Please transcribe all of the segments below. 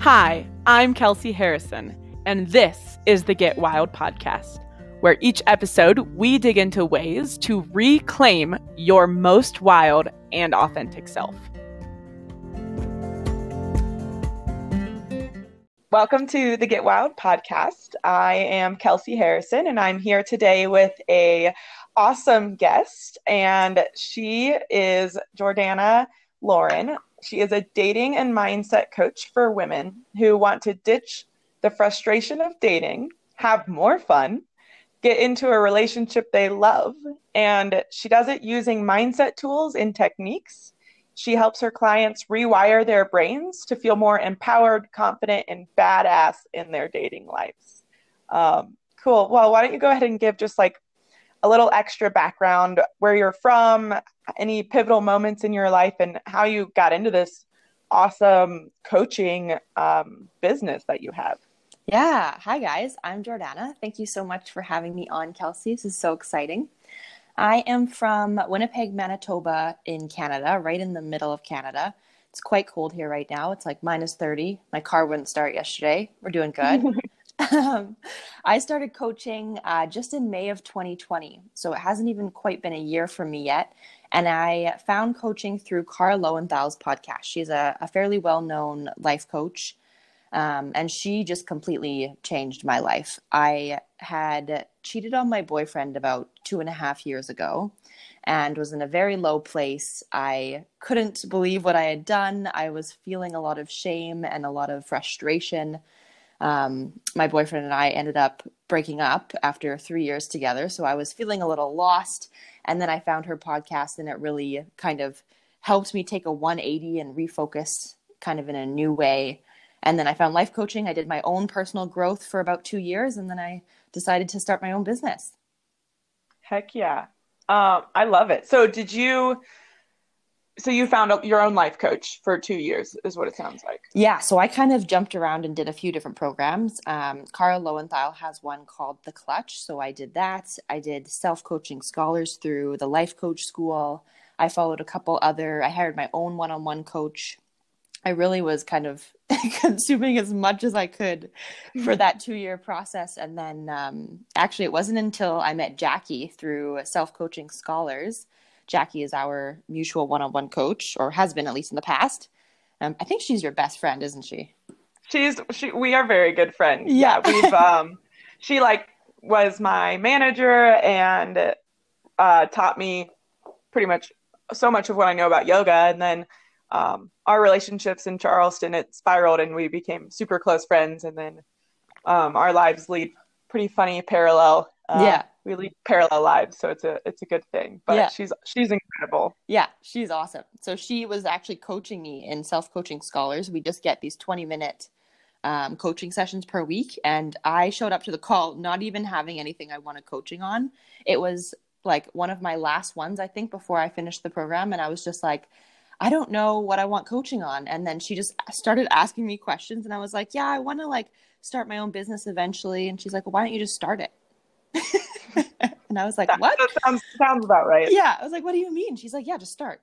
Hi, I'm Kelsey Harrison, and this is the Get Wild podcast, where each episode we dig into ways to reclaim your most wild and authentic self. Welcome to the Get Wild podcast. I am Kelsey Harrison, and I'm here today with a awesome guest, and she is Jordana Lauren. She is a dating and mindset coach for women who want to ditch the frustration of dating, have more fun, get into a relationship they love. And she does it using mindset tools and techniques. She helps her clients rewire their brains to feel more empowered, confident, and badass in their dating lives. Um, cool. Well, why don't you go ahead and give just like a little extra background where you're from, any pivotal moments in your life, and how you got into this awesome coaching um, business that you have. Yeah. Hi, guys. I'm Jordana. Thank you so much for having me on, Kelsey. This is so exciting. I am from Winnipeg, Manitoba, in Canada, right in the middle of Canada. It's quite cold here right now. It's like minus 30. My car wouldn't start yesterday. We're doing good. um, I started coaching uh, just in May of 2020. So it hasn't even quite been a year for me yet. And I found coaching through Kara Loewentheil's podcast. She's a, a fairly well known life coach. Um, and she just completely changed my life. I had cheated on my boyfriend about two and a half years ago and was in a very low place. I couldn't believe what I had done. I was feeling a lot of shame and a lot of frustration um, my boyfriend and I ended up breaking up after three years together. So I was feeling a little lost. And then I found her podcast, and it really kind of helped me take a 180 and refocus kind of in a new way. And then I found life coaching. I did my own personal growth for about two years, and then I decided to start my own business. Heck yeah. Um, I love it. So, did you so you found your own life coach for two years is what it sounds like. Yeah so i kind of jumped around and did a few different programs. Um, Kara Loewentheil has one called the clutch so i did that. I did self-coaching scholars through the life coach school. I followed a couple other i hired my own one-on-one coach. I really was kind of consuming as much as i could for that two-year process and then um, actually it wasn't until i met jackie through self-coaching scholars Jackie is our mutual one-on-one coach, or has been at least in the past. Um, I think she's your best friend, isn't she? She's she. We are very good friends. Yeah, yeah we've um, she like was my manager and uh, taught me pretty much so much of what I know about yoga, and then um, our relationships in Charleston it spiraled, and we became super close friends, and then um, our lives lead pretty funny parallel. Uh, yeah we lead parallel lives so it's a it's a good thing but yeah. she's she's incredible. Yeah she's awesome. So she was actually coaching me in self-coaching scholars. We just get these 20 minute um, coaching sessions per week and i showed up to the call not even having anything i wanted coaching on. It was like one of my last ones i think before i finished the program and i was just like i don't know what i want coaching on. And then she just started asking me questions and i was like yeah i want to like start my own business eventually. And she's like well why don't you just start it and I was like, "What?" That sounds sounds about right. Yeah, I was like, "What do you mean?" She's like, "Yeah, just start."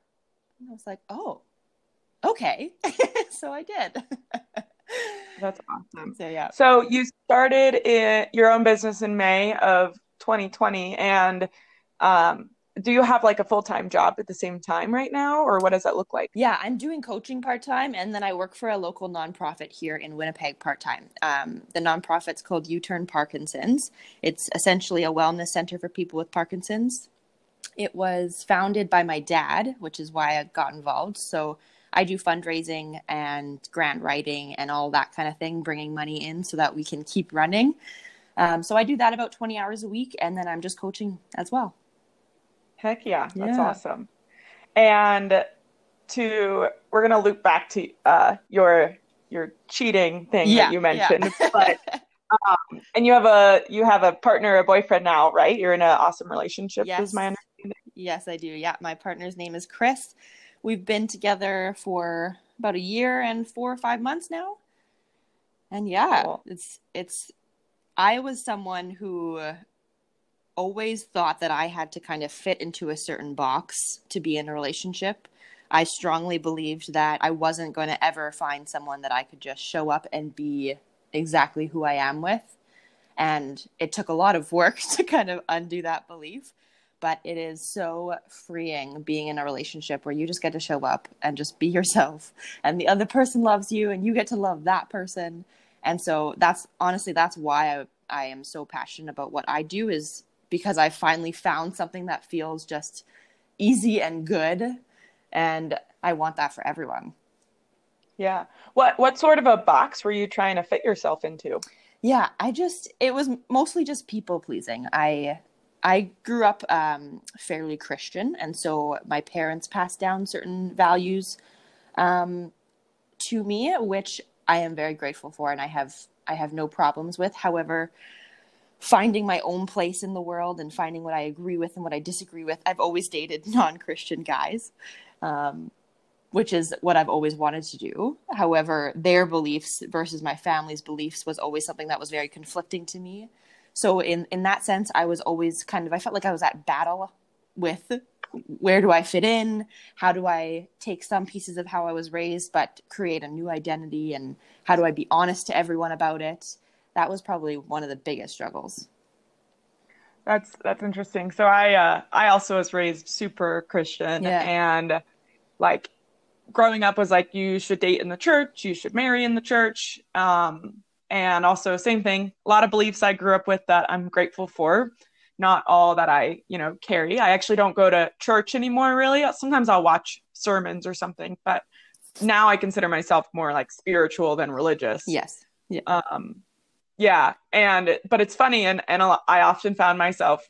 And I was like, "Oh, okay." so I did. That's awesome. So yeah. So you started in your own business in May of 2020, and um, do you have like a full-time job at the same time right now or what does that look like? Yeah i'm doing coaching part-time and then i work for a local nonprofit here in winnipeg part-time. Um, the nonprofit's called u-turn parkinson's. It's essentially a wellness center for people with parkinson's. It was founded by my dad which is why i got involved. So i do fundraising and grant writing and all that kind of thing bringing money in so that we can keep running. Um, so i do that about 20 hours a week and then i'm just coaching as well Heck yeah, that's yeah. awesome. And to we're gonna loop back to uh, your your cheating thing yeah, that you mentioned, yeah. but um, and you have a you have a partner, a boyfriend now, right? You're in an awesome relationship. Yes. Is my understanding? Yes, I do. Yeah, my partner's name is Chris. We've been together for about a year and four or five months now. And yeah, cool. it's it's I was someone who always thought that I had to kind of fit into a certain box to be in a relationship. I strongly believed that I wasn't going to ever find someone that I could just show up and be exactly who I am with. And it took a lot of work to kind of undo that belief. But it is so freeing being in a relationship where you just get to show up and just be yourself. And the other person loves you and you get to love that person. And so that's honestly, that's why I, I am so passionate about what I do is because I finally found something that feels just easy and good. And I want that for everyone. Yeah. What what sort of a box were you trying to fit yourself into? Yeah, I just it was mostly just people pleasing. I I grew up um, fairly Christian, and so my parents passed down certain values um, to me, which I am very grateful for, and I have I have no problems with. However, finding my own place in the world and finding what I agree with and what I disagree with. I've always dated non Christian guys, um, which is what I've always wanted to do. However, their beliefs versus my family's beliefs was always something that was very conflicting to me. So, in, in that sense, I was always kind of, I felt like I was at battle with where do I fit in? How do I take some pieces of how I was raised, but create a new identity? And how do I be honest to everyone about it? That was probably one of the biggest struggles. That's that's interesting. So I uh, I also was raised super Christian yeah. and like growing up was like you should date in the church, you should marry in the church. Um, and also same thing, a lot of beliefs I grew up with that I'm grateful for. Not all that I, you know, carry. I actually don't go to church anymore really. Sometimes I'll watch sermons or something, but now I consider myself more like spiritual than religious. Yes. Yeah. Um, yeah and but it's funny and and i often found myself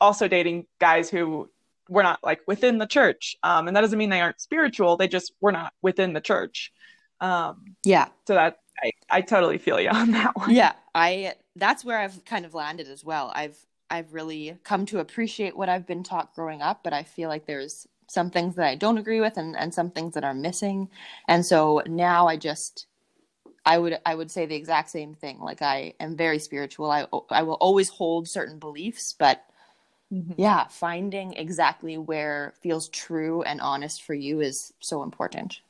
also dating guys who were not like within the church um and that doesn't mean they aren't spiritual they just were not within the church um yeah. so that i i totally feel you on that one. Yeah i that's where i've kind of landed as well. I've i've really come to appreciate what i've been taught growing up but i feel like there's some things that i don't agree with and and some things that are missing and so now i just I would I would say the exact same thing. Like I am very spiritual. I I will always hold certain beliefs, but mm-hmm. yeah, finding exactly where feels true and honest for you is so important.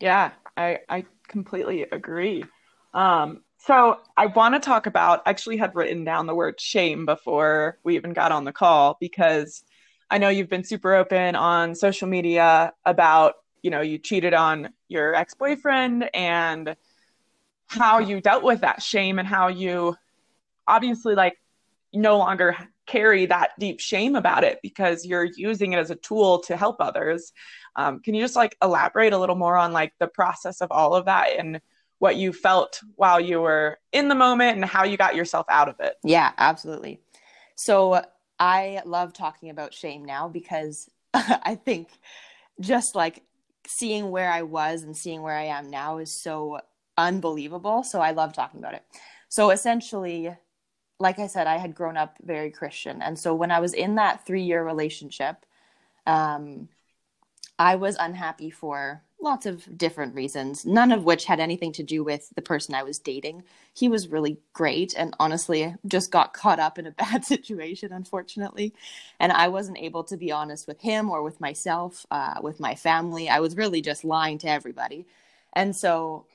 Yeah, I I completely agree. Um, so I want to talk about. Actually, had written down the word shame before we even got on the call because I know you've been super open on social media about you know you cheated on your ex-boyfriend and how you dealt with that shame and how you obviously like no longer carry that deep shame about it because you're using it as a tool to help others. Um, can you just like elaborate a little more on like the process of all of that and what you felt while you were in the moment and how you got yourself out of it? Yeah absolutely. So i love talking about shame now because i think just like seeing where I was and seeing where I am now is so unbelievable. So I love talking about it. So essentially, like I said, I had grown up very Christian. And so when I was in that three year relationship, um, I was unhappy for lots of different reasons, none of which had anything to do with the person I was dating. He was really great and honestly just got caught up in a bad situation, unfortunately. And I wasn't able to be honest with him or with myself, uh, with my family. I was really just lying to everybody. And so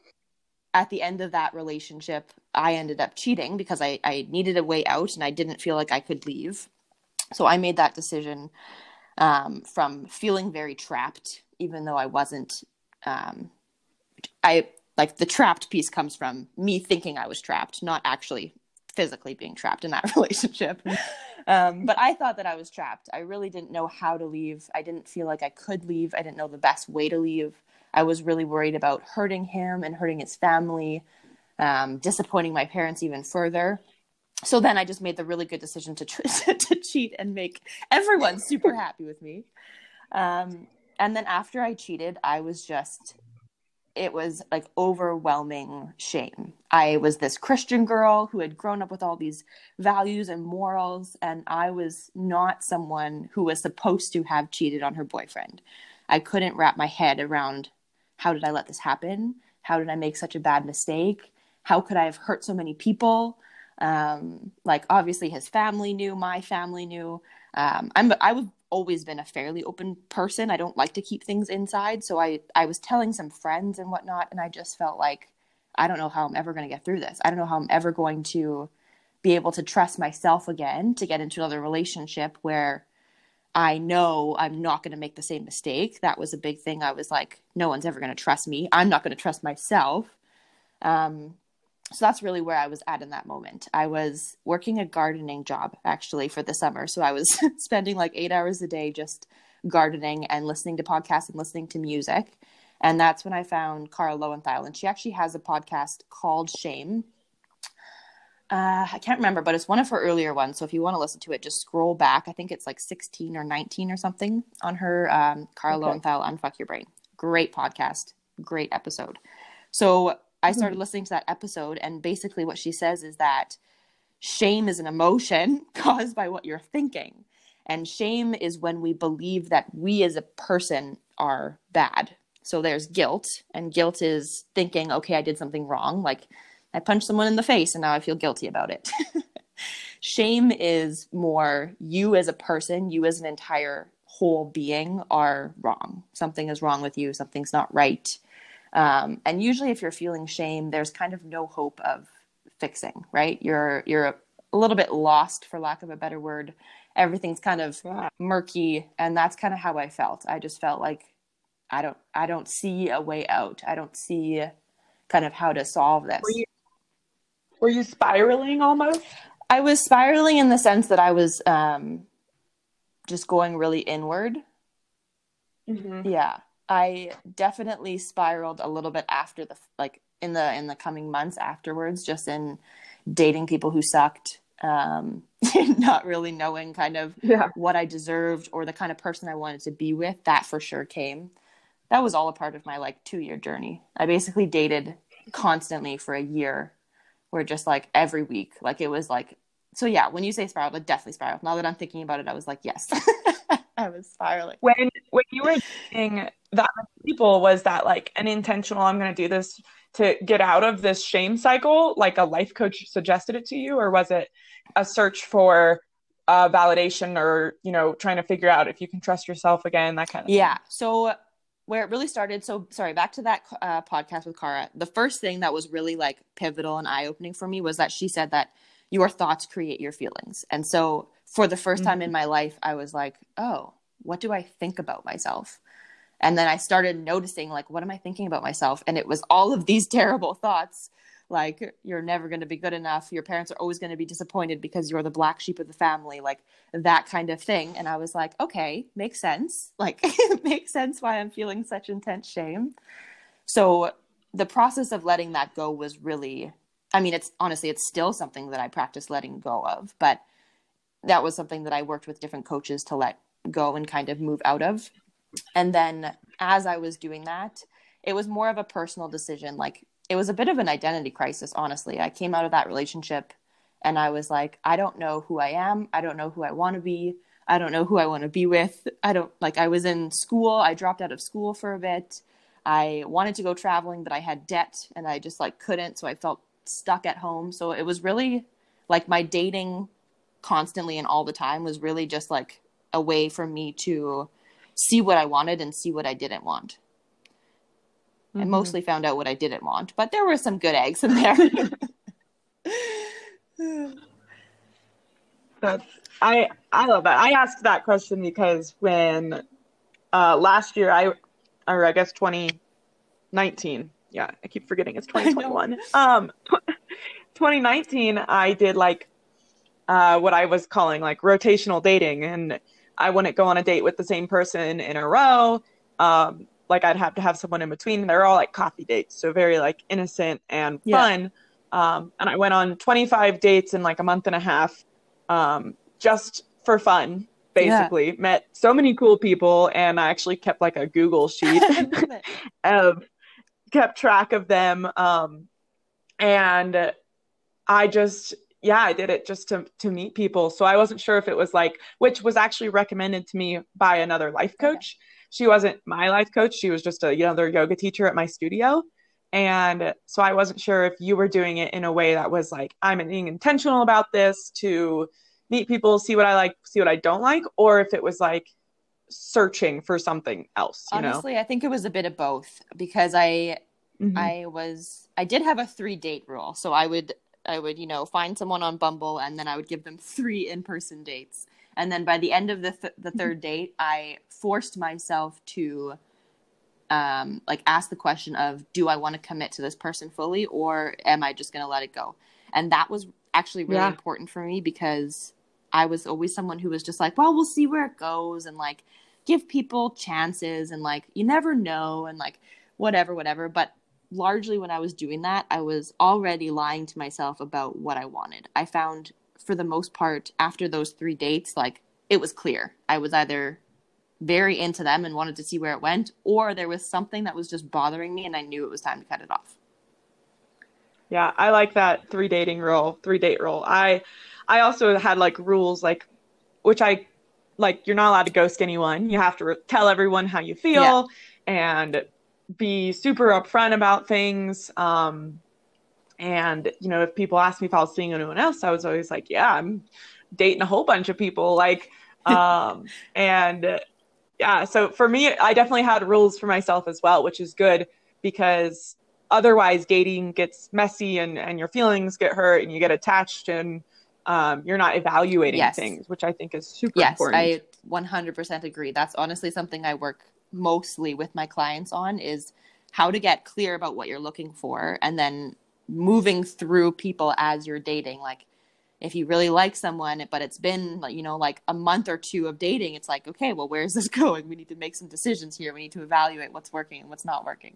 at the end of that relationship, I ended up cheating because I, I needed a way out and I didn't feel like I could leave. So I made that decision um, from feeling very trapped, even though I wasn't. Um, I like the trapped piece comes from me thinking I was trapped, not actually physically being trapped in that relationship. Um, but I thought that I was trapped. I really didn't know how to leave. I didn't feel like I could leave. I didn't know the best way to leave. I was really worried about hurting him and hurting his family, um, disappointing my parents even further so then I just made the really good decision to to cheat and make everyone super happy with me. Um, and then after I cheated, I was just it was like overwhelming shame. I was this Christian girl who had grown up with all these values and morals, and I was not someone who was supposed to have cheated on her boyfriend. I couldn't wrap my head around how did I let this happen? How did I make such a bad mistake? How could I have hurt so many people? Um, like obviously his family knew, my family knew. Um, I'm I was always been a fairly open person. I don't like to keep things inside. So I, I was telling some friends and whatnot, and I just felt like, I don't know how I'm ever going to get through this. I don't know how I'm ever going to be able to trust myself again to get into another relationship where I know I'm not going to make the same mistake. That was a big thing. I was like, no one's ever going to trust me. I'm not going to trust myself. Um, so that's really where I was at in that moment. I was working a gardening job actually for the summer. So I was spending like eight hours a day just gardening and listening to podcasts and listening to music. And that's when I found Kara Loewentheil. And she actually has a podcast called Shame. Uh, I can't remember, but it's one of her earlier ones. So if you want to listen to it, just scroll back. I think it's like 16 or 19 or something on her um, Kara okay. Loewentheil Unfuck Your Brain. Great podcast, great episode. So I started mm-hmm. listening to that episode, and basically what she says is that shame is an emotion caused by what you're thinking. And shame is when we believe that we as a person are bad. So there's guilt, and guilt is thinking, okay, I did something wrong. Like I punched someone in the face and now I feel guilty about it. shame is more you as a person, you as an entire whole being are wrong. Something is wrong with you, something's not right. Um, and usually, if you're feeling shame, there's kind of no hope of fixing, right? You're you're a little bit lost, for lack of a better word. Everything's kind of murky, and that's kind of how I felt. I just felt like I don't I don't see a way out. I don't see kind of how to solve this. Were you, were you spiraling almost? I was spiraling in the sense that I was um, just going really inward. Mm-hmm. Yeah. I definitely spiraled a little bit after the like in the in the coming months afterwards, just in dating people who sucked, um, not really knowing kind of yeah. what I deserved or the kind of person I wanted to be with. That for sure came. That was all a part of my like two year journey. I basically dated constantly for a year, where just like every week, like it was like. So yeah, when you say spiral, it definitely spiraled. Now that I'm thinking about it, I was like, yes. I was spiraling. When when you were dating that people, was that like an intentional? I'm going to do this to get out of this shame cycle. Like a life coach suggested it to you, or was it a search for uh, validation, or you know, trying to figure out if you can trust yourself again? That kind of yeah. Thing? So where it really started so sorry back to that uh, podcast with Kara. The first thing that was really like pivotal and eye opening for me was that she said that your thoughts create your feelings, and so for the 1st mm-hmm. time in mm-hmm. my life, I was like, oh, what do I think about myself? And then I started noticing, like, what am I thinking about myself? And it was all of these terrible thoughts like you're never going to be good enough your parents are always going to be disappointed because you're the black sheep of the family like that kind of thing and i was like okay makes sense like makes sense why i'm feeling such intense shame so the process of letting that go was really i mean it's honestly it's still something that i practice letting go of but that was something that I worked with different coaches to let go and kind of move out of. And then as I was doing that, it was more of a personal decision. Like it was a bit of an identity crisis, honestly. I came out of that relationship and I was like, I don't know who I am. I don't know who I want to be. I don't know who I want to be with. I don't like, I was in school. I dropped out of school for a bit. I wanted to go traveling, but I had debt and I just like couldn't. So I felt stuck at home. So it was really like my dating constantly and all the time was really just like a way for me to see what I wanted and see what I didn't want. Mm-hmm. I mostly found out what I didn't want, but there were some good eggs in there. That's I I love that. I asked that question because when uh last year I or I guess 2019. Yeah, I keep forgetting it's 2021. Um 2019 I did like uh, what I was calling like rotational dating, and I wouldn't go on a date with the same person in a row. Um, like I'd have to have someone in between. They're all like coffee dates, so very like innocent and fun. Yeah. Um, and I went on 25 dates in like a month and a half, um, just for fun, basically. Yeah. Met so many cool people, and I actually kept like a Google sheet of kept track of them. Um, and I just yeah, I did it just to to meet people. So I wasn't sure if it was like, which was actually recommended to me by another life coach. She wasn't my life coach. She was just a another yoga teacher at my studio. And so I wasn't sure if you were doing it in a way that was like, I'm being intentional about this to meet people, see what I like, see what I don't like, or if it was like, searching for something else you Honestly, know I think it was a bit of both because I Mhm. I was I did have a three date rule. So I would I would, you know, find someone on Bumble and then I would give them three in-person dates. And then by the end of the th- the third date, I forced myself to um like ask the question of do I want to commit to this person fully or am I just going to let it go? And that was actually really Yeah. important for me because I was always someone who was just like, well, we'll see where it goes and like give people chances and like you never know and like whatever whatever but largely when I was doing that, I was already lying to myself about what I wanted. I found for the most part after those 3 dates like it was clear. I was either very into them and wanted to see where it went or there was something that was just bothering me and I knew it was time to cut it off. Yeah, I like that three dating rule, three date rule. I I also had like rules like which I like you're not allowed to ghost anyone. You have to re- tell everyone how you feel and be super upfront about things. Um and you know, if people ask me if I was seeing anyone else, I was always like, yeah, I'm dating a whole bunch of people like um and uh, yeah, so for me I definitely had rules for myself as well, which is good because otherwise dating gets messy and, and your feelings get hurt and you get attached and um, you're not evaluating Yes. things, which I think is super Yes, important. I 100% agree. That's honestly something I work mostly with my clients on is how to get clear about what you're looking for and then moving through people as you're dating. Like if you really like someone but it's been you know like a month or two of dating, it's like, okay, well where's this going? We need to make some decisions here. We need to evaluate what's working and what's not working.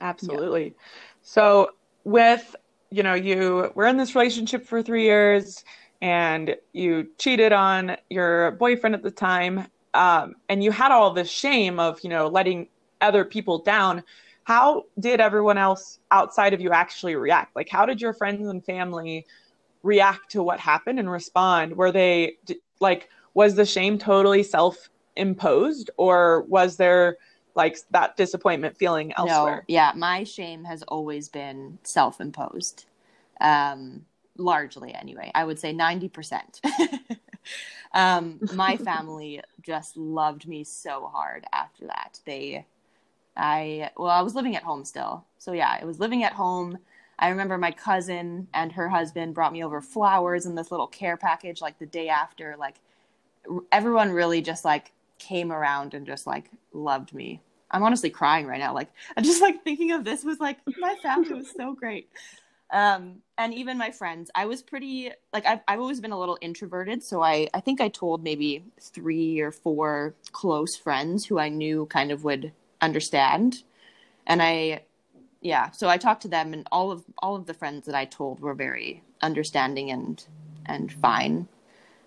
Absolutely. So with you know you were in this relationship for three years and you cheated on your boyfriend at the time um, and you had all this shame of you know letting other people down how did everyone else outside of you actually react like how did your friends and family react to what happened and respond were they like was the shame totally self-imposed or was there like that disappointment feeling elsewhere No, yeah, my shame has always been self-imposed. Um, largely anyway. I would say 90%. um, my family just loved me so hard after that. They I well, I was living at home still. So yeah, I was living at home. I remember my cousin and her husband brought me over flowers and this little care package like the day after like r- everyone really just like came around and just like loved me. I'm honestly crying right now. Like I'm just like thinking of this was like my family was so great. Um, and even my friends, I was pretty like I've I've always been a little introverted, so I I think I told maybe three or four close friends who I knew kind of would understand, and I yeah, so I talked to them, and all of all of the friends that I told were very understanding and and fine.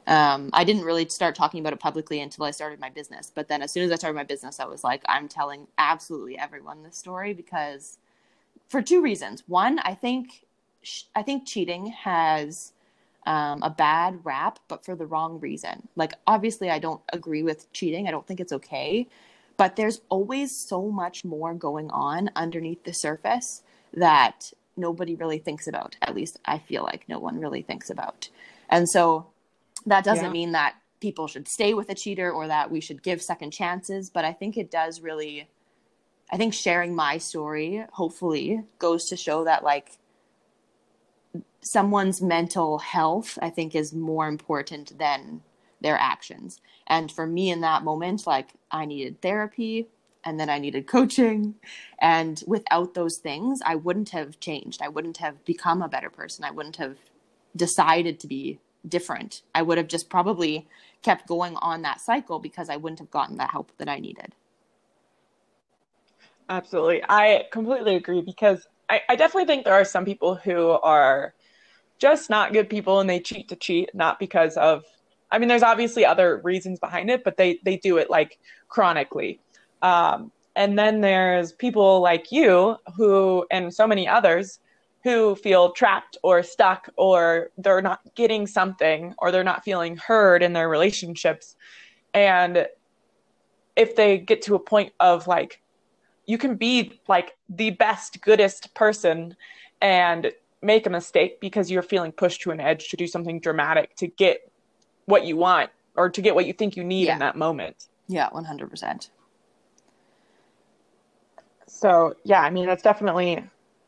Um, I didn't really start talking about it publicly until I started my business. But then, as soon as I started my business, I was like, I'm telling absolutely everyone this story because, for two reasons. One, I think, I think cheating has um, a bad rap, but for the wrong reason. Like, obviously, I don't agree with cheating. I don't think it's okay. But there's always so much more going on underneath the surface that nobody really thinks about. At least I feel like no one really thinks about. And so that doesn't Yeah. mean that people should stay with a cheater or that we should give second chances, but I think it does really I think sharing my story hopefully goes to show that like someone's mental health I think is more important than their actions. And for me in that moment like I needed therapy and then I needed coaching and without those things I wouldn't have changed. I wouldn't have become a better person. I wouldn't have decided to be different. I would have just probably kept going on that cycle because I wouldn't have gotten the help that I needed. Absolutely. I completely agree because I, I definitely think there are some people who are just not good people and they cheat to cheat, not because of, I mean, there's obviously other reasons behind it, but they, they do it like chronically. Um, and then there's people like you who, and so many others, who feel trapped or stuck or they're not getting something or they're not feeling heard in their relationships. And if they get to a point of like, you can be like the best, goodest person and make a mistake because you're feeling pushed to an edge to do something dramatic to get what you want or to get what you think you need Yeah. in that moment. Yeah, 100%. So yeah, I mean, that's definitely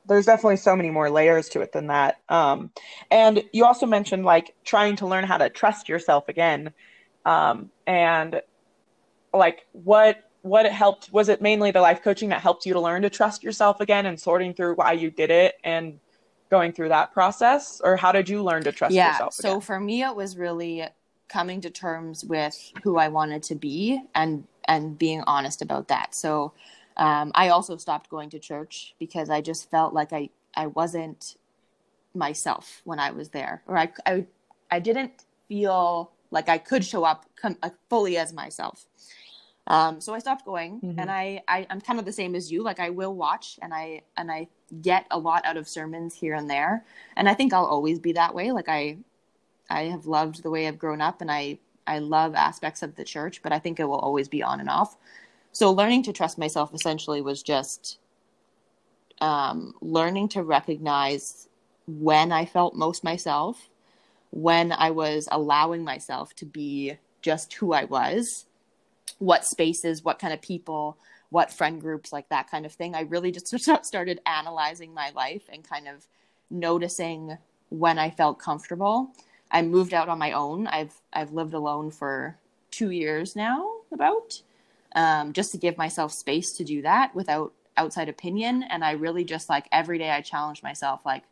there's definitely so many more layers to it than that. Um, and you also mentioned like trying to learn how to trust yourself again. Um, and like what what it helped was it mainly the life coaching that helped you to learn to trust yourself again and sorting through why you did it and going through that process or how did you learn to trust yeah yourself so for me it was really coming to terms with who i wanted to be and and being honest about that so um, i also stopped going to church because i just felt like i i wasn't myself when i was there or i i, I didn't feel like i could show up com- uh, fully as myself um, so I stopped going, Mhm. and I, I I'm kind of the same as you. Like I will watch, and I and I get a lot out of sermons here and there, and I think I'll always be that way. Like I, I have loved the way I've grown up, and I I love aspects of the church, but I think it will always be on and off. So learning to trust myself essentially was just um, learning to recognize when I felt most myself, when I was allowing myself to be just who I was what spaces, what kind of people, what friend groups, like that kind of thing. I really just started analyzing my life and kind of noticing when I felt comfortable. I moved out on my own. I've I've lived alone for two years now, about um, just to give myself space to do that without outside opinion. And I really just like every day I challenge myself, like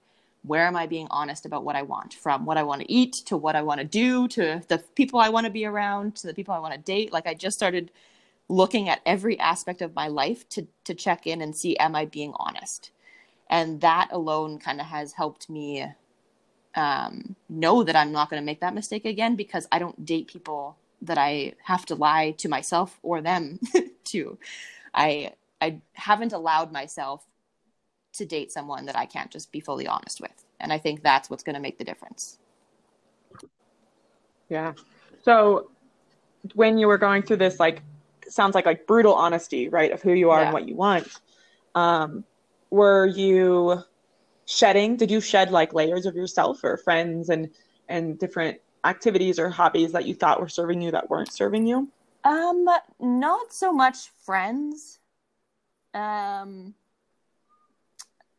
where am I being honest about what I want? From what I want to eat to what I want to do to the people I want to be around to the people I want to date. Like I just started looking at every aspect of my life to to check in and see am I being honest. And that alone kind of has helped me um, know that I'm not going to make that mistake again because I don't date people that I have to lie to myself or them to. I I haven't allowed myself to date someone that I can't just be fully honest with. And I think that's what's going to make the difference. Yeah. So when you were going through this, like, sounds like like brutal honesty, right, of who you are Yeah. and what you want. Um, were you shedding? Did you shed like layers of yourself or friends and and different activities or hobbies that you thought were serving you that weren't serving you? Um, not so much friends. Um,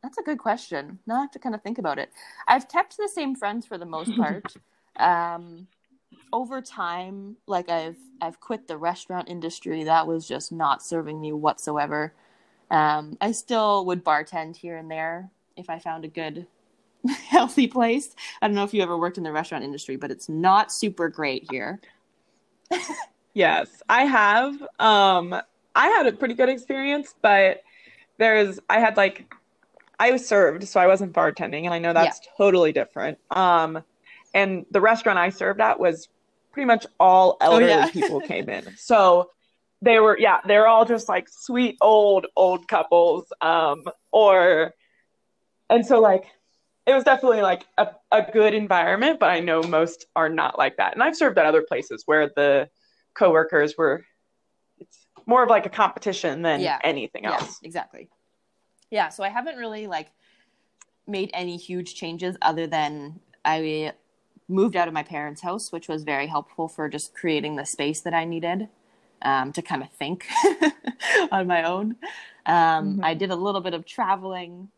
that's a good question. Now I have to kind of think about it. I've kept the same friends for the most part. um, over time, like I've I've quit the restaurant industry. That was just not serving me whatsoever. Um, I still would bartend here and there if I found a good, healthy place. I don't know if you ever worked in the restaurant industry, but it's not super great here. Yes, I have. Um, I had a pretty good experience, but there's I had like I was served, so I wasn't bartending, and I know that's totally different. Um, and the restaurant I served at was pretty much all elderly yeah. people came in. So they were yeah, they're all just like sweet old old couples um or and so like it was definitely like a, a good environment, but I know most are not like that. And I've served at other places where the coworkers were it's more of like a competition than Yeah. anything Yeah, else. exactly. Yeah, so I haven't really like made any huge changes other than I moved out of my parents' house, which was very helpful for just creating the space that I needed um, to kind of think on my own. Um, Mhm. I did a little bit of traveling.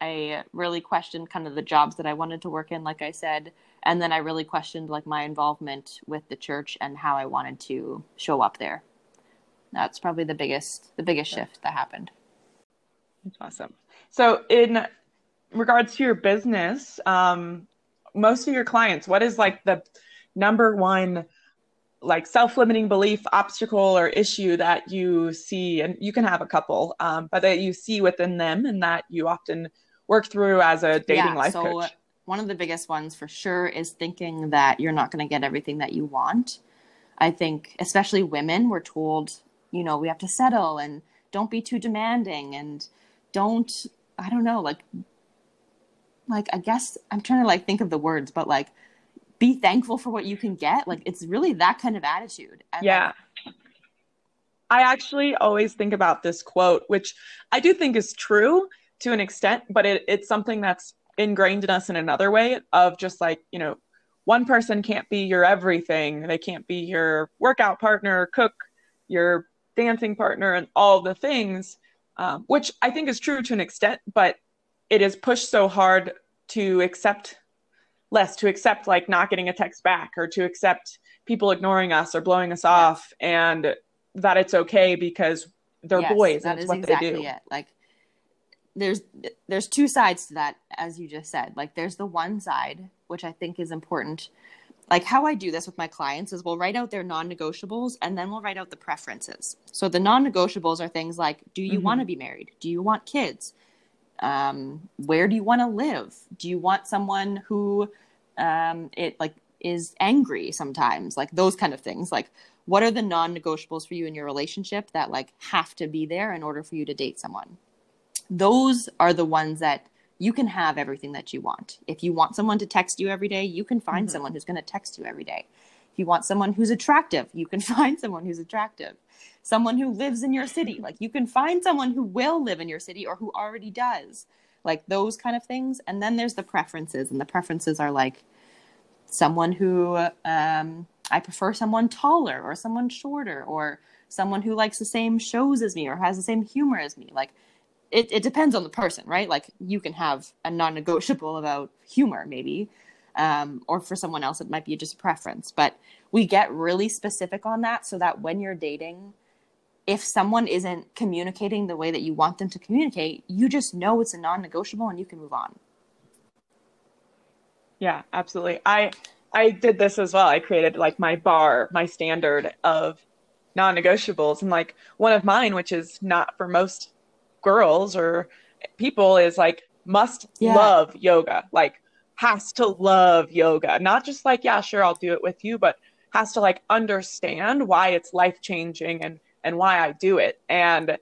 I really questioned kind of the jobs that I wanted to work in, like I said, and then I really questioned like my involvement with the church and how I wanted to show up there. That's probably the biggest the biggest shift that happened. That's awesome. So, in regards to your business, um, most of your clients, what is like the number one like self-limiting belief, obstacle, or issue that you see? And you can have a couple, um, but that you see within them, and that you often work through as a dating Yeah, life so coach. one of the biggest ones for sure is thinking that you're not going to get everything that you want. I think, especially women, we're told, you know, we have to settle and don't be too demanding and don't, I don't know, like, like I guess I'm trying to like think of the words, but like, be thankful for what you can get. Like, it's really that kind of attitude. And, Yeah. like, I actually always think about this quote, which I do think is true to an extent, but it, it's something that's ingrained in us in another way of just like, you know, one person can't be your everything. They can't be your workout partner, cook, your dancing partner, and all the things, um, which I think is true to an extent, but it is pushed so hard to accept less, to accept like not getting a text back or to accept people ignoring us or blowing us off and that it's okay because they're yes, boys and it's what exactly they do. It. Like there's there's two sides to that as you just said. Like there's the one side which I think is important. Like how I do this with my clients is we'll write out their non-negotiables and then we'll write out the preferences. So the non-negotiables are things like do you mm-hmm. want to be married? Do you want kids? Um, where do you want to live? Do you want someone who um, it like is angry sometimes? Like those kind of things. Like what are the non-negotiables for you in your relationship that like have to be there in order for you to date someone those are the ones that you can have everything that you want if you want someone to text you every day you can find mm-hmm. someone who's going to text you every day if you want someone who's attractive you can find someone who's attractive someone who lives in your city like you can find someone who will live in your city or who already does like those kind of things and then there's the preferences and the preferences are like someone who um, I prefer someone taller or someone shorter or someone who likes the same shows as me or has the same humor as me. Like it, it depends on the person, right? Like you can have a non-negotiable about humor maybe. Um, or for someone else, it might be just a preference. But we get really specific on that so that when you're dating, if someone isn't communicating the way that you want them to communicate, you just know it's a non negotiable and you can move on. Yeah, absolutely. I I did this as well. I created like my bar, my standard of non-negotiables and like one of mine which is not for most girls or people is like must yeah. love yoga. Like has to love yoga. Not just like yeah, sure I'll do it with you, but has to like understand why it's life-changing and and why I do it. And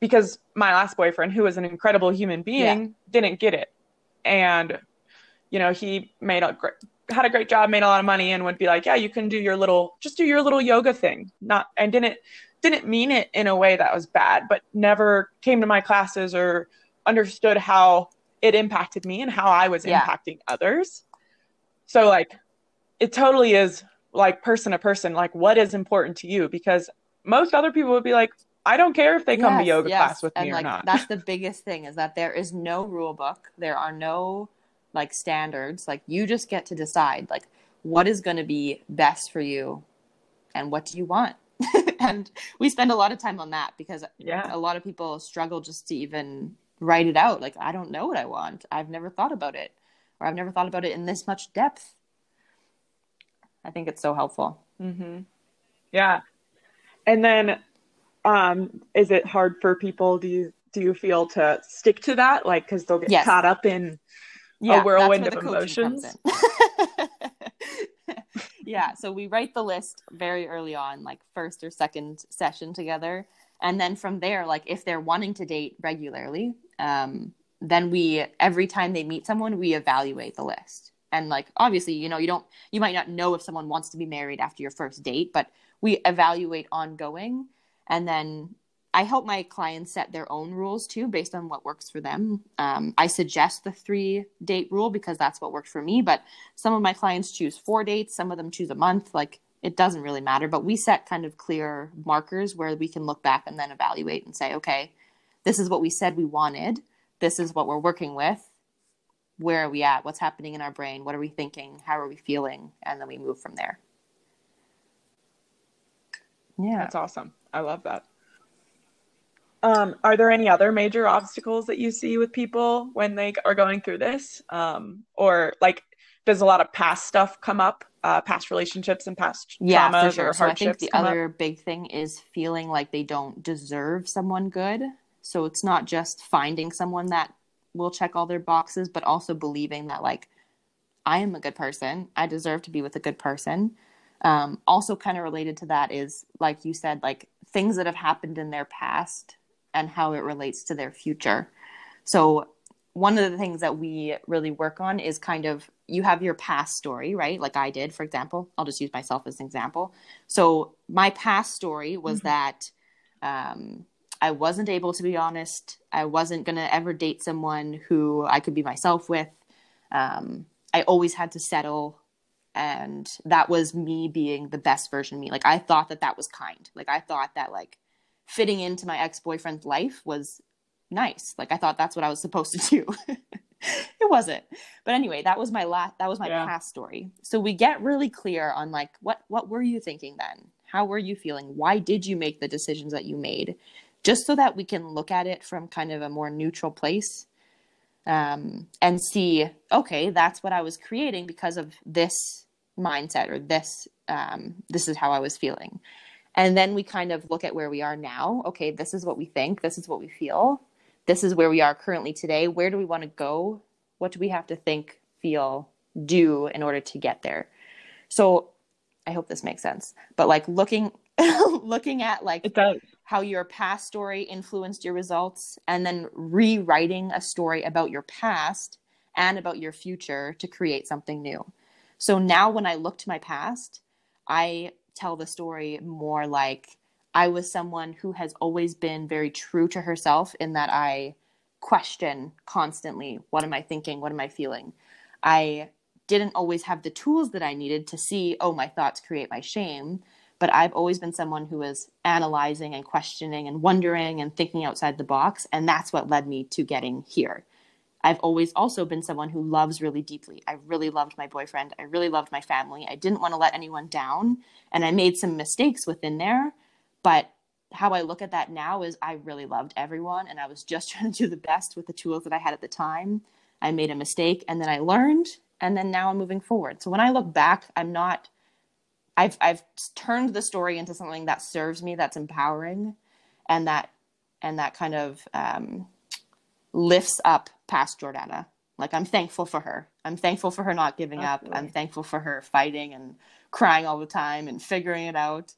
because my last boyfriend who was an incredible human being yeah. didn't get it. And you know, he made a great, had a great job, made a lot of money, and would be like, "Yeah, you can do your little, just do your little yoga thing." Not and didn't didn't mean it in a way that was bad, but never came to my classes or understood how it impacted me and how I was yeah. impacting others. So like, it totally is like person to person, like what is important to you? Because most other people would be like, I don't care if they come yes, to yoga yes. class with and me like, or not. That's the biggest thing is that there is no rule book. There are no like standards like you just get to decide like what is going to be best for you and what do you want and we spend a lot of time on that because yeah. a lot of people struggle just to even write it out like i don't know what i want i've never thought about it or i've never thought about it in this much depth i think it's so helpful mm-hmm. yeah and then um is it hard for people do you do you feel to stick to that like because they'll get yes. caught up in yeah, a whirlwind of emotions. yeah, so we write the list very early on, like first or second session together. And then from there, like if they're wanting to date regularly, um, then we every time they meet someone, we evaluate the list. And like obviously, you know, you don't you might not know if someone wants to be married after your first date, but we evaluate ongoing and then I help my clients set their own rules too, based on what works for them. Um, I suggest the three date rule because that's what worked for me. But some of my clients choose four dates, some of them choose a month. Like it doesn't really matter. But we set kind of clear markers where we can look back and then evaluate and say, okay, this is what we said we wanted. This is what we're working with. Where are we at? What's happening in our brain? What are we thinking? How are we feeling? And then we move from there. Yeah. That's awesome. I love that. Um, are there any other major obstacles that you see with people when they are going through this? Um, or like, does a lot of past stuff come up, uh, past relationships and past yeah, traumas sure. or hardships? So I think the other up? big thing is feeling like they don't deserve someone good. So it's not just finding someone that will check all their boxes, but also believing that like I am a good person. I deserve to be with a good person. Um, also, kind of related to that is like you said, like things that have happened in their past and how it relates to their future. So, one of the things that we really work on is kind of you have your past story, right? Like I did, for example. I'll just use myself as an example. So, my past story was mm-hmm. that um, I wasn't able to be honest. I wasn't going to ever date someone who I could be myself with. Um, I always had to settle and that was me being the best version of me. Like i thought that that was kind. Like i thought that like fitting into my ex-boyfriend's life was nice. Like i thought that's what i was supposed to do. It wasn't. But anyway that was my last that was my yeah. past story. So we get really clear on like what what were you thinking then? How were you feeling? Why did you make the decisions that you made just so that we can look at it from kind of a more neutral place um, and see, okay, that's what I was creating because of this mindset or this, um, this is how I was feeling. And then we kind of look at where we are now. Okay, this is what we think, this is what we feel, this is where we are currently today. Where do we want to go? What do we have to think, feel, do in order to get there? So I hope this makes sense. But like looking looking at like it does how your past story influenced your results and then rewriting a story about your past and about your future to create something new. So now when I look to my past, I tell the story more like I was someone who has always been very true to herself in that I question constantly what am I thinking? What am I feeling? I didn't always have the tools that I needed to see, oh, my thoughts create my shame but I've always been someone who is analyzing and questioning and wondering and thinking outside the box. And that's what led me to getting here. I've always also been someone who loves really deeply. I really loved my boyfriend. I really loved my family. I didn't want to let anyone down. And I made some mistakes within there. But how I look at that now is I really loved everyone. And I was just trying to do the best with the tools that I had at the time. I made a mistake and then I learned. And then now I'm moving forward. So when I look back, I'm not I've I've turned the story into something that serves me, that's empowering, and that and that kind of um, lifts up past Jordana. Like I'm thankful for her. I'm thankful for her not giving Absolutely. up. I'm thankful for her fighting and crying all the time and figuring it out.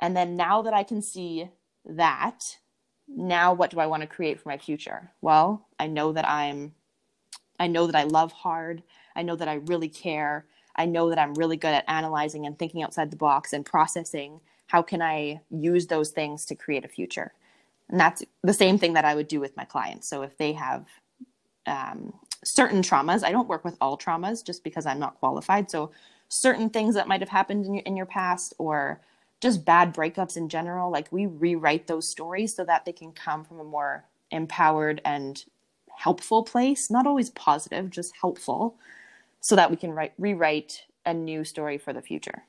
And then now that I can see that, now what do I want to create for my future? Well, I know that I'm I know that I love hard. I know that I really care. I know that I'm really good at analyzing and thinking outside the box and processing how can I use those things to create a future. And that's the same thing that I would do with my clients. So if they have um, certain traumas, I don't work with all traumas just because I'm not qualified. So certain things that might have happened in your, in your past or just bad breakups in general, like we rewrite those stories so that they can come from a more empowered and helpful place, not always positive, just helpful so that we can write, rewrite a new story for the future.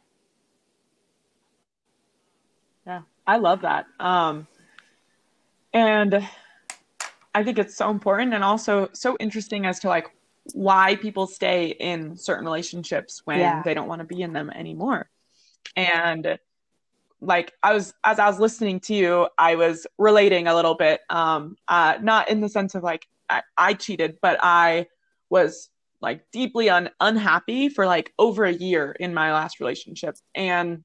Yeah, I love that. Um, and I think it's so important and also so interesting as to like why people stay in certain relationships when yeah. they don't want to be in them anymore. And like I was as I was listening to you, I was relating a little bit. Um, uh, not in the sense of like I, I cheated, but I was like deeply un- unhappy for like over a year in my last relationship. And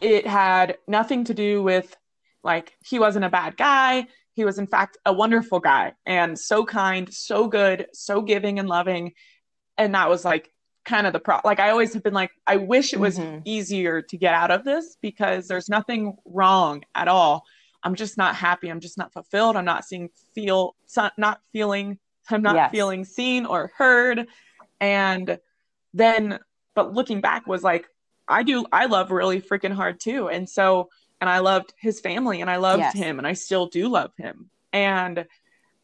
it had nothing to do with like he wasn't a bad guy. He was in fact a wonderful guy and so kind so good so giving and loving. And that was like kind of the pro like i always have been like i wish it was mm-hmm. easier to get out of this because there's nothing wrong at all. I'm just not happy. I'm just not fulfilled. I'm not seeing feel not feeling I'm not yes. feeling seen or heard. And then, but looking back was like, I do, I love really freaking hard too. And so, and I loved his family and I loved yes. him and I still do love him. And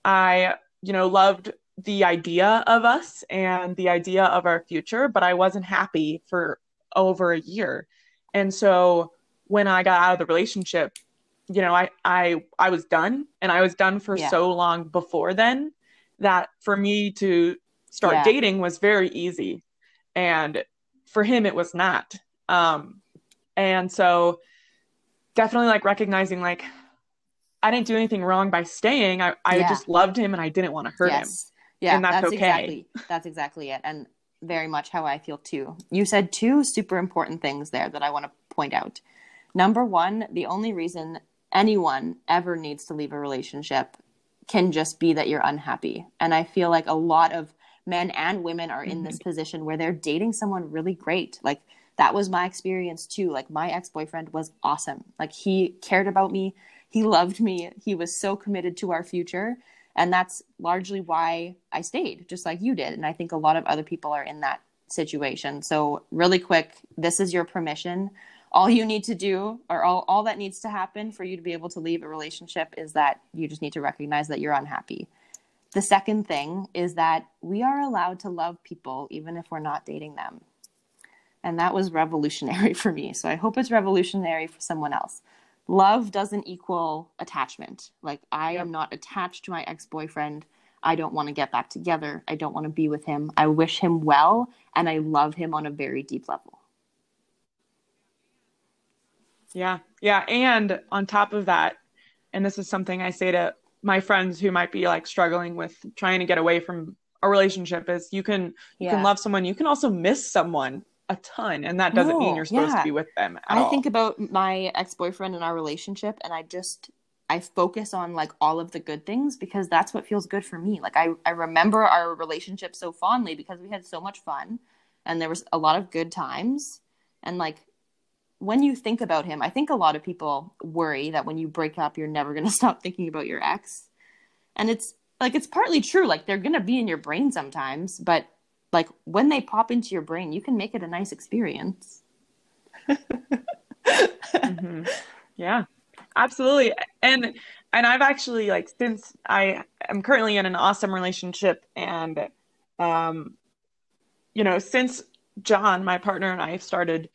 I, you know, loved the idea of us and the idea of our future, but I wasn't happy for over a year. And so when I got out of the relationship, you know, I I I was done and I was done for yeah. so long before then that for me to start yeah. dating was very easy. And for him it was not. Um and so definitely like recognizing like i didn't do anything wrong by staying. I, I yeah. just loved him and i didn't want to hurt yes. him yeah and that's, that's okay exactly, that's exactly it. And very much how i feel too. You said two super important things there that i want to point out. Number one the only reason anyone ever needs to leave a relationship can just be that you're unhappy. And I feel like a lot of men and women are in this mm-hmm. position where they're dating someone really great. Like that was my experience too. Like my ex-boyfriend was awesome. Like he cared about me, he loved me, he was so committed to our future. And that's largely why I stayed, just like you did. And I think a lot of other people are in that situation. So, really quick, this is your permission. All you need to do, or all, all that needs to happen for you to be able to leave a relationship, is that you just need to recognize that you're unhappy. The second thing is that we are allowed to love people even if we're not dating them. And that was revolutionary for me. So, I hope it's revolutionary for someone else. Love doesn't equal attachment. Like, I am not attached to my ex boyfriend I don't want to get back together. I don't want to be with him. I wish him well and I love him on a very deep level. Yeah. Yeah. And on top of that, and this is something I say to my friends who might be like struggling with trying to get away from a relationship is you can you yeah. can love someone, you can also miss someone a ton and that doesn't no, mean you're supposed yeah. to be with them I all. think about my ex-boyfriend and our relationship and I just I focus on like all of the good things because that's what feels good for me. Like I, I remember our relationship so fondly because we had so much fun and there was a lot of good times. And like when you think about him, I think a lot of people worry that when you break up, you're never going to stop thinking about your ex. And it's like, it's partly true. Like they're going to be in your brain sometimes, but like when they pop into your brain, you can make it a nice experience. mm-hmm. Yeah absolutely and and i've actually like since i am currently in an awesome relationship and um you know since john my partner and i started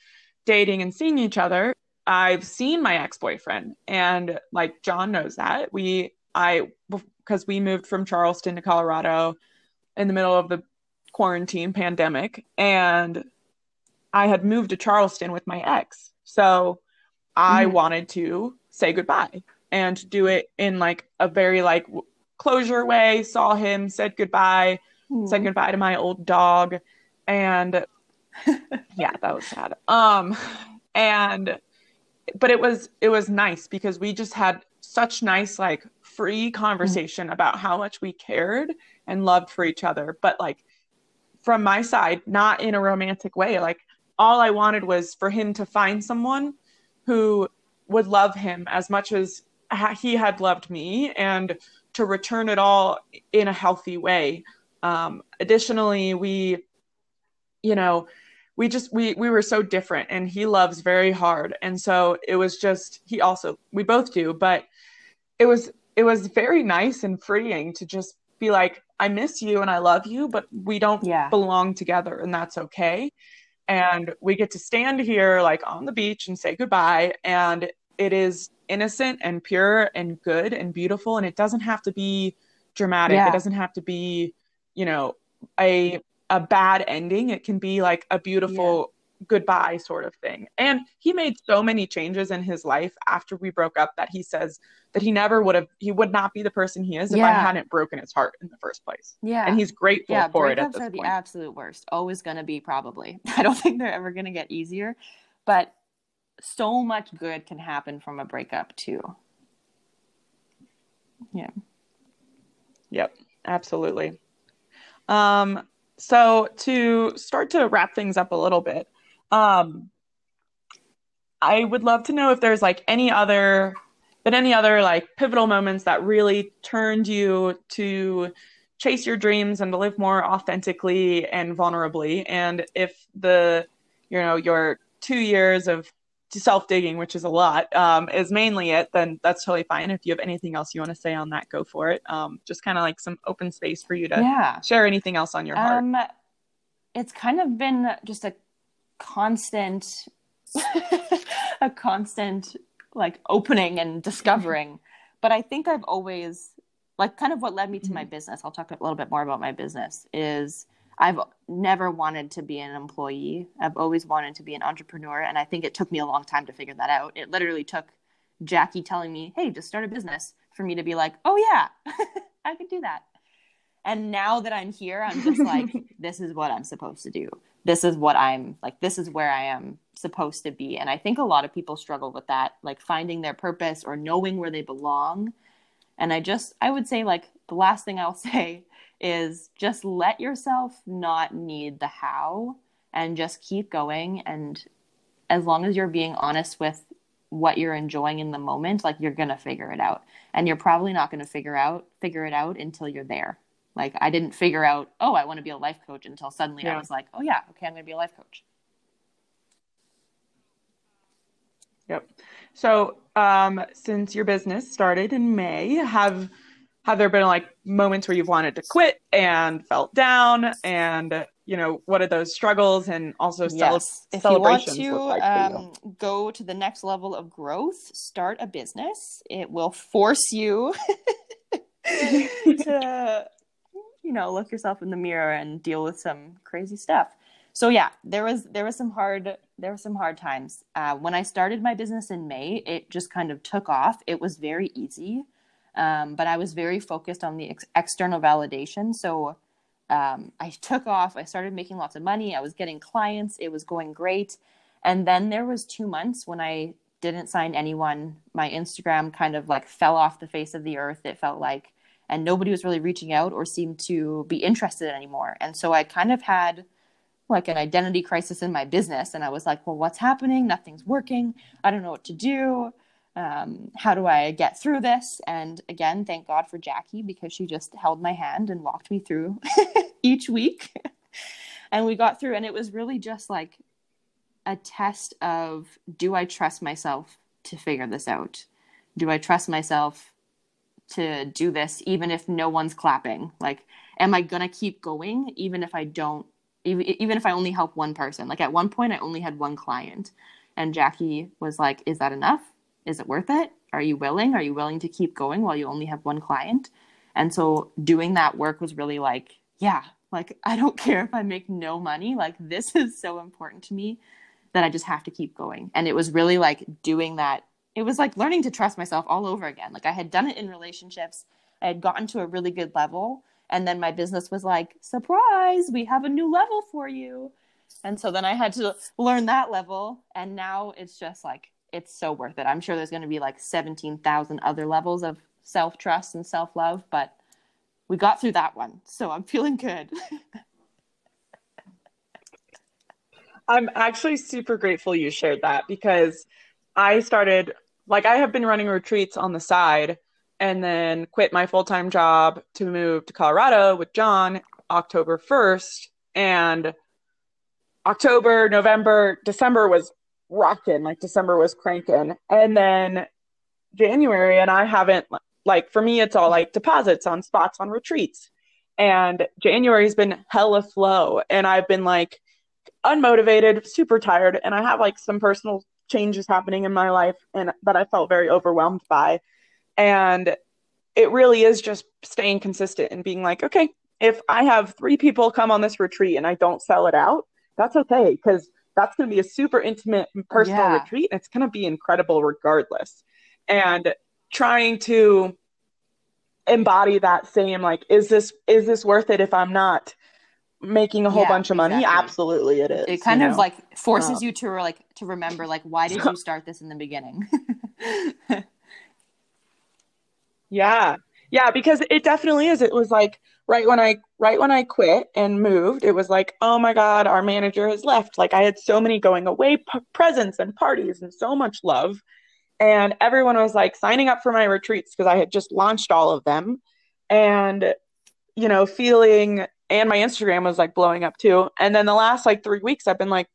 dating and seeing each other i've seen my ex-boyfriend and like john knows that we i because we moved from charleston to colorado in the middle of the quarantine pandemic and i had moved to charleston with my ex so i mm. wanted to say goodbye and do it in like a very like closure way saw him said goodbye mm. said goodbye to my old dog and yeah that was sad um and but it was it was nice because we just had such nice like free conversation mm. about how much we cared and loved for each other but like from my side not in a romantic way like all i wanted was for him to find someone who would love him as much as he had loved me and to return it all in a healthy way. Um, additionally, we, you know, we just we we were so different and he loves very hard and so it was just he also we both do but it was it was very nice and freeing to just be like i miss you and i love you but we don't yeah. belong together and that's okay and we get to stand here like on the beach and say goodbye and it is innocent and pure and good and beautiful and it doesn't have to be dramatic yeah. it doesn't have to be you know a a bad ending it can be like a beautiful yeah. goodbye sort of thing and he made so many changes in his life after we broke up that he says that he never would have he would not be the person he is yeah. if i hadn't broken his heart in the first place yeah and he's grateful yeah, for it at this are point. the absolute worst always going to be probably i don't think they're ever going to get easier but so much good can happen from a breakup too. Yeah. Yep, absolutely. Um, so to start to wrap things up a little bit, um, I would love to know if there's like any other, but any other like pivotal moments that really turned you to chase your dreams and to live more authentically and vulnerably. And if the, you know, your two years of self digging, which is a lot, um, is mainly it, then that's totally fine. If you have anything else you want to say on that, go for it. Um, just kind of like some open space for you to yeah. share anything else on your heart. Um, it's kind of been just a constant, a constant like opening and discovering. but I think I've always like kind of what led me to mm-hmm. my business. I'll talk a little bit more about my business is I've never wanted to be an employee. I've always wanted to be an entrepreneur. And I think it took me a long time to figure that out. It literally took Jackie telling me, hey, just start a business for me to be like, oh, yeah, I could do that. And now that I'm here, I'm just like, this is what I'm supposed to do. This is what I'm like, this is where I am supposed to be. And I think a lot of people struggle with that, like finding their purpose or knowing where they belong. And I just, I would say, like, the last thing I'll say is just let yourself not need the how and just keep going and as long as you're being honest with what you're enjoying in the moment like you're going to figure it out and you're probably not going to figure out figure it out until you're there Like I didn't figure out, oh, I want to be a life coach until suddenly Yeah. I was like, oh yeah, okay, I'm going to be a life coach. Yep. So, um, since your business started in May, have have there been like moments where you've wanted to quit and felt down, and you know what are those struggles and also cel- Yes. If you want celebrations to like for you? um, go to the next level of growth, start a business. It will force you to, you know, look yourself in the mirror and deal with some crazy stuff. So yeah, there was there was some hard there were some hard times. Uh, when I started my business in May, it just kind of took off. It was very easy, um, but I was very focused on the ex- external validation. So um, I took off. I started making lots of money. I was getting clients. It was going great. And then there was two months when I didn't sign anyone. My Instagram kind of like fell off the face of the earth. It felt like, and nobody was really reaching out or seemed to be interested anymore. And so I kind of had like an identity crisis in my business. And I was like, well, what's happening? Nothing's working. I don't know what to do. Um, how do I get through this? And again, thank God for Jackie because she just held my hand and walked me through each week. and we got through, and it was really just like a test of do I trust myself to figure this out? Do I trust myself to do this even if no one's clapping? Like, am I gonna keep going even if I don't even, even if I only help one person. Like at one point, I only had one client, and Jackie was like, "Is that enough? Is it worth it? Are you willing? Are you willing to keep going while you only have one client?" And so doing that work was really like, yeah, like I don't care if I make no money. Like this is so important to me that I just have to keep going. And it was really like doing that. It was like learning to trust myself all over again. Like I had done it in relationships. I had gotten to a really good level and then my business was like, surprise, we have a new level for you. And so then I had to learn that level. And now it's just like, it's so worth it. I'm sure there's going to be like 17,000 other levels of self trust and self love, but we got through that one. So I'm feeling good. I'm actually super grateful you shared that because I started, like, I have been running retreats on the side and then quit my full time job to move to Colorado with John October 1st. And October, November, December was rocking, like, December was cranking. And then January, and I haven't, like, for me, it's all like deposits on spots on retreats. And January's been hella slow. And I've been like, unmotivated, super tired, and I have like some personal changes happening in my life and that I felt very overwhelmed by. And it really is just staying consistent and being like, okay, if I have three people come on this retreat and I don't sell it out, that's okay because that's going to be a super intimate personal Yeah. retreat and it's going to be incredible regardless. And trying to embody that same like is this is this worth it if I'm not making a whole Yeah, bunch of money? exactly. Absolutely it is. it kind of know? like forces Um, you to like to remember like why did you start this in the beginning Yeah. Yeah, because it definitely is. It was like right when I right when I quit and moved, it was like, "Oh my God, our manager has left." Like I had so many going away p- presents and parties and so much love. And everyone was like signing up for my retreats because I had just launched all of them. And you know, feeling and my Instagram was like blowing up too. And then the last like 3 weeks I've been like,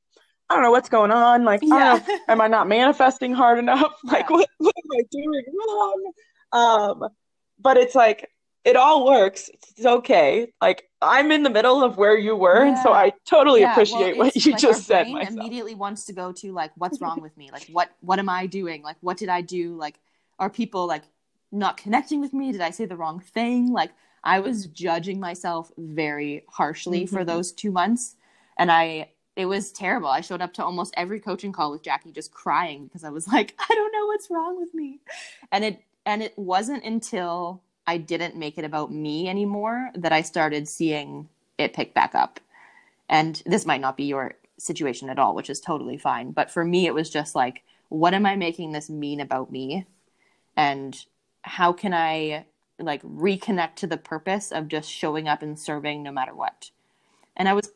I don't know what's going on. Like, I don't know am I not manifesting hard enough? Like, Yeah. what, what am I doing wrong? Um, but it's like it all works. It's okay. Like I'm in the middle of where you were, and so I totally Yeah, appreciate well, what you like just said. Myself. immediately wants to go to like what's wrong with me like what what am i doing like what did i do like are people like not connecting with me did i say the wrong thing like i was judging myself very harshly for Mhm. those two months and i it was terrible i showed up to almost every coaching call with jackie just crying because i was like i don't know what's wrong with me and it and it wasn't until i didn't make it about me anymore that i started seeing it pick back up. And this might not be your situation at all which is totally fine but for me it was just like what am i making this mean about me? And how can i like reconnect to the purpose of just showing up and serving no matter what? And i was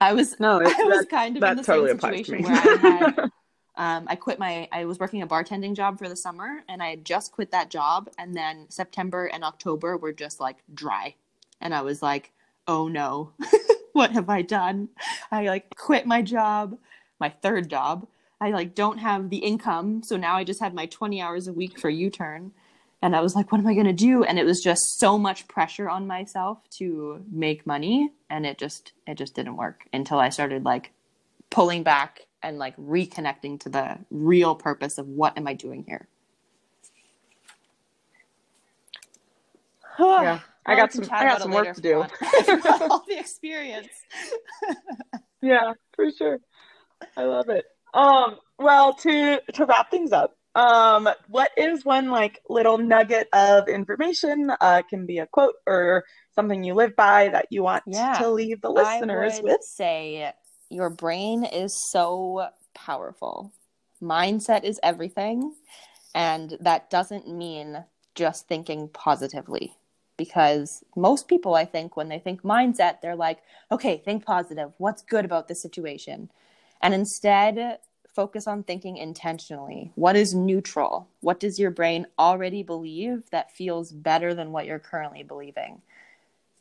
i was No, i was that, kind of in the totally same situation where i had Um, I quit my, I was working a bartending job for the summer and I had just quit that job. And then September and October were just like dry. And I was like, oh no, what have I done? I like quit my job, my third job. I like don't have the income. So now I just had my 20 hours a week for U turn. And I was like, what am I going to do? And it was just so much pressure on myself to make money. And it just, it just didn't work until I started like pulling back and like reconnecting to the real purpose of what am I doing here. yeah, I got some. I got some work to do. all the experience. yeah, for sure. I love it. Um, well, to to wrap things up, um, what is one like little nugget of information? Uh, can be a quote or something you live by that you want yeah, to leave the listeners with. Say your brain is so powerful. Mindset is everything. And that doesn't mean just thinking positively. Because most people, I think, when they think mindset, they're like, okay, think positive. What's good about this situation? And instead, focus on thinking intentionally. What is neutral? What does your brain already believe that feels better than what you're currently believing?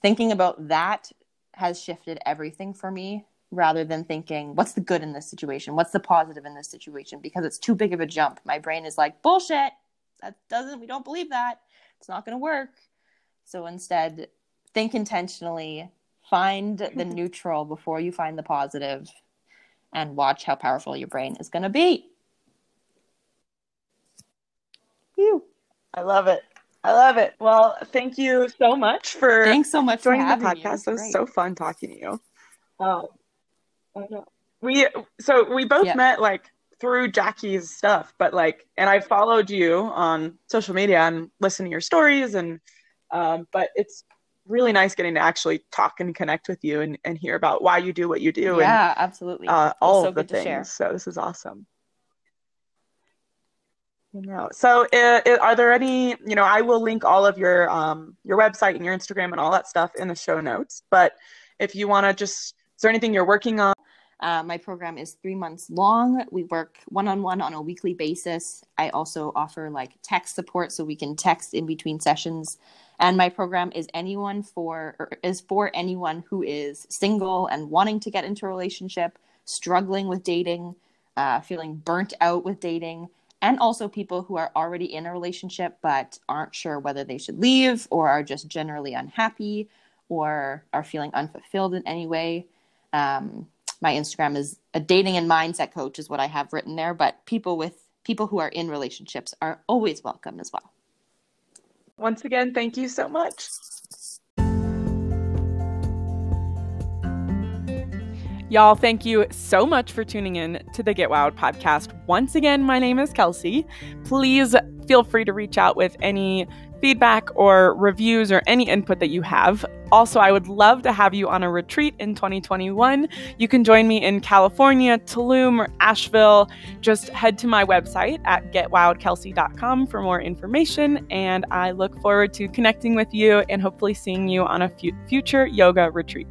Thinking about that has shifted everything for me rather than thinking what's the good in this situation? What's the positive in this situation? Because it's too big of a jump. My brain is like bullshit. That doesn't we don't believe that. It's not going to work. So instead think intentionally find the neutral before you find the positive and watch how powerful your brain is going to be. You i love it. I love it. Well, thank you so much for thanks so much joining the podcast. It was, it was so fun talking to you. Oh, We so we both met like through Jackie's stuff, but like, and I followed you on social media and listen to your stories, and um, but it's really nice getting to actually talk and connect with you and, and hear about why you do what you do. Yeah, and, absolutely. Uh, all so of the things. So this is awesome. You know, so uh, are there any? You know, I will link all of your um, your website and your Instagram and all that stuff in the show notes. But if you want to just there anything you're working on? Uh, my program is three months long. We work one on one on a weekly basis. I also offer like text support so we can text in between sessions. And my program is anyone for is for anyone who is single and wanting to get into a relationship, struggling with dating, uh, feeling burnt out with dating, and also people who are already in a relationship but aren't sure whether they should leave or are just generally unhappy or are feeling unfulfilled in any way. Um, my Instagram is a dating and mindset coach is what I have written there, but people with people who are in relationships are always welcome as well. Once again, thank you so much. Y'all, thank you so much for tuning in to the Get Wild podcast. Once again, my name is Kelsey. Please feel free to reach out with any feedback or reviews or any input that you have. Also, I would love to have you on a retreat in 2021. You can join me in California, Tulum, or Asheville. Just head to my website at getwildkelsey.com for more information. And I look forward to connecting with you and hopefully seeing you on a future yoga retreat.